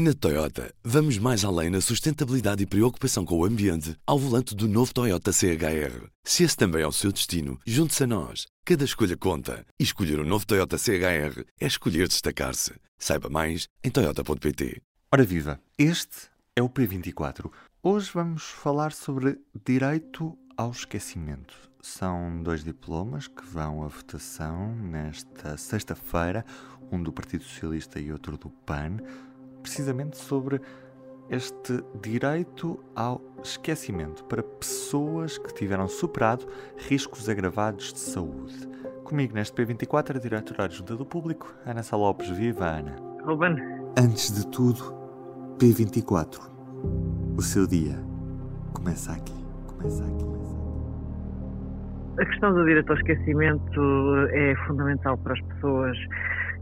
Na Toyota, vamos mais além na sustentabilidade e preocupação com o ambiente ao volante do novo Toyota CHR. Se esse também é o seu destino, junte-se a nós. Cada escolha conta. E escolher o um novo Toyota CHR é escolher destacar-se. Saiba mais em Toyota.pt. Ora viva, este é o P24. Hoje vamos falar sobre direito ao esquecimento. São dois diplomas que vão à votação nesta sexta-feira, um do Partido Socialista e outro do PAN precisamente sobre este direito ao esquecimento para pessoas que tiveram superado riscos agravados de saúde. Comigo neste P24, a diretora adjunta do público, Ana Salopes. Viva, Ana. Ruben. Antes de tudo, P24. O seu dia começa aqui. Começa aqui. A questão do direito ao esquecimento é fundamental para as pessoas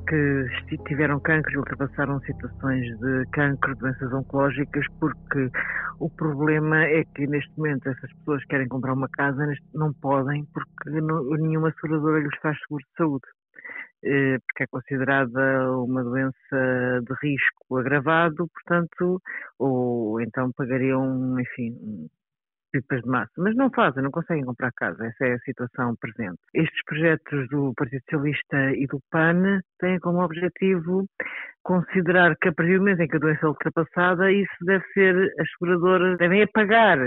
que tiveram cancro e ultrapassaram situações de cancro, doenças oncológicas, porque o problema é que neste momento essas pessoas querem comprar uma casa, não podem, porque nenhuma seguradora lhes faz seguro de saúde. Eh, porque é considerada uma doença de risco agravado, portanto, ou então pagariam, enfim, pipas de massa, mas não fazem, não conseguem comprar casa, essa é a situação presente. Estes projetos do Partido Socialista e do PAN têm como objetivo considerar que a partir do momento em que a doença é ultrapassada, isso deve ser, as seguradoras devem apagar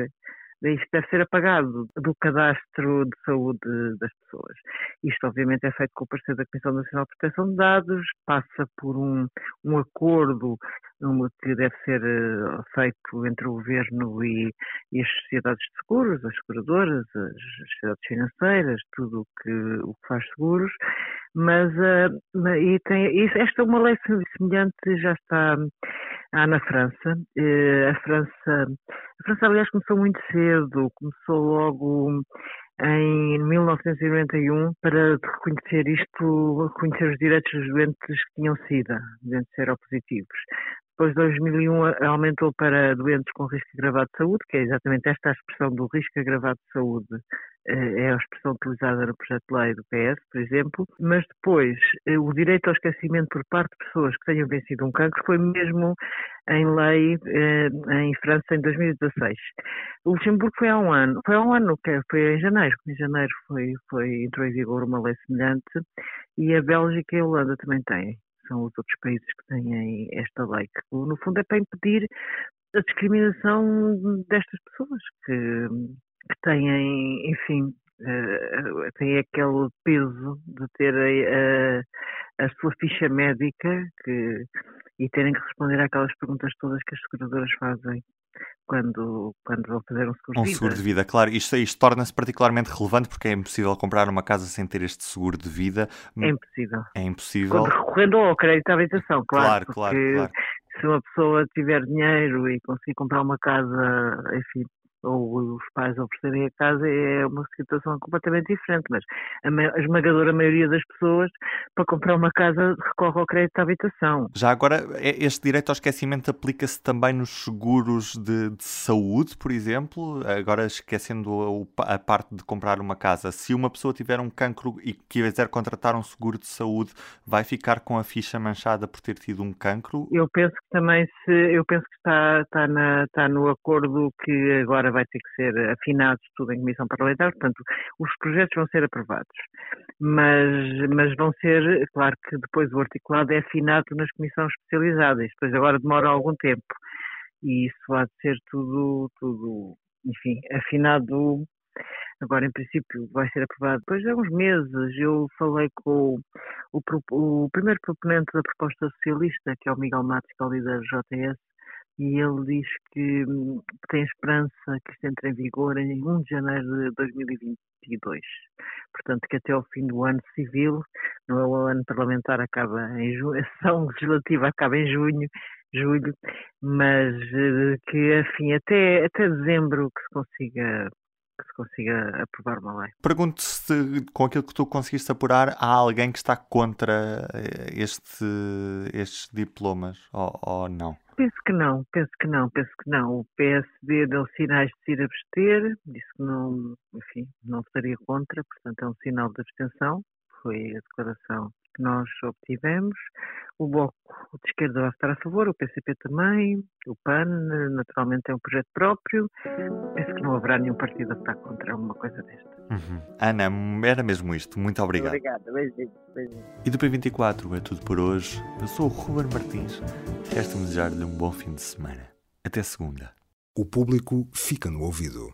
isto deve ser apagado do cadastro de saúde das pessoas. Isto, obviamente, é feito com o parecer da Comissão Nacional de Proteção de Dados, passa por um, um acordo que deve ser eh, feito entre o Governo e, e, as sociedades de seguros, as seguradoras, as sociedades financeiras, tudo que, o que faz seguros, mas uh, e tem, esta é uma lei semelhante, já está há na França. Uh, a França, a França, aliás, começou muito cedo, começou logo em 1991 para reconhecer isto, reconhecer os direitos dos doentes que tinham SIDA, doentes seropositivos. Depois, de 2001, aumentou para doentes com risco agravado de saúde, que é exatamente esta a expressão do risco agravado de saúde, eh, é a expressão utilizada no projeto de lei do PS, por exemplo. Mas depois, eh, o direito ao esquecimento por parte de pessoas que tenham vencido um cancro foi mesmo em lei eh, em França em 2016. O Luxemburgo foi há um ano, foi há um ano, que foi em janeiro, em janeiro foi, foi, entrou em vigor uma lei semelhante e a Bélgica e a Holanda também têm são os outros países que têm esta lei, que no fundo é para impedir a discriminação destas pessoas que, que têm, enfim, uh, têm aquele peso de ter a, a, a, sua ficha médica que, e terem que responder àquelas perguntas todas que as seguradoras fazem quando, quando vão fazer um seguro um de vida. Um seguro de vida, claro. Isto, isto torna-se particularmente relevante porque é impossível comprar uma casa sem ter este seguro de vida. É impossível. É impossível. Quando recorrendo ao crédito à habitação, claro. Claro, claro, claro. Se uma pessoa tiver dinheiro e conseguir comprar uma casa, enfim, ou os pais oferecerem a casa é uma situação completamente diferente, mas a esmagadora maioria das pessoas para comprar uma casa recorre ao crédito de habitação. Já agora, é, este direito ao esquecimento aplica-se também nos seguros de, de, saúde, por exemplo? Agora esquecendo a, a, parte de comprar uma casa, se uma pessoa tiver um cancro e quiser contratar um seguro de saúde, vai ficar com a ficha manchada por ter tido um cancro? Eu penso que também se eu penso que está, está, na, está no acordo que agora agora vai ter que ser afinado tudo em comissão parlamentar, portanto, os projetos vão ser aprovados. Mas, mas vão ser, claro que depois o articulado é afinado nas comissões especializadas, depois agora demora algum tempo. E isso há de ser tudo, tudo enfim, afinado agora em princípio vai ser aprovado depois de alguns meses. Eu falei com o, o, o, primeiro proponente da proposta socialista, que é o Miguel Matos, que é o líder do JS, e ele diz que hum, tem esperança que isto entre em vigor em 1 de janeiro de 2022. Portanto, que até ao fim do ano civil, não é o ano parlamentar, acaba em junho, a sessão legislativa acaba em junho, julho, mas eh, que, enfim, até, até dezembro que se consiga que se consiga aprovar uma lei. Pergunto se, com aquilo que tu conseguiste apurar, há alguém que está contra eh, este, estes diplomas ou, ou não? Penso que não, penso que não, penso que não. O PSD deu sinais de se ir abster, disse que não, enfim, não votaria contra, portanto é um sinal de abstenção. Foi a declaração que nós obtivemos. O Bloco de Esquerda vai estar a favor, o PCP também, o PAN, naturalmente, é um projeto próprio. Penso que não haverá nenhum partido a estar contra uma coisa desta. Uhum. Ana, era mesmo isto. Muito obrigado. Obrigada, beijinho, beijinho. E do P24 é tudo por hoje. Eu sou o Ruben Martins. Resta-me desejar-lhe um bom fim de semana. Até segunda. O público fica no ouvido.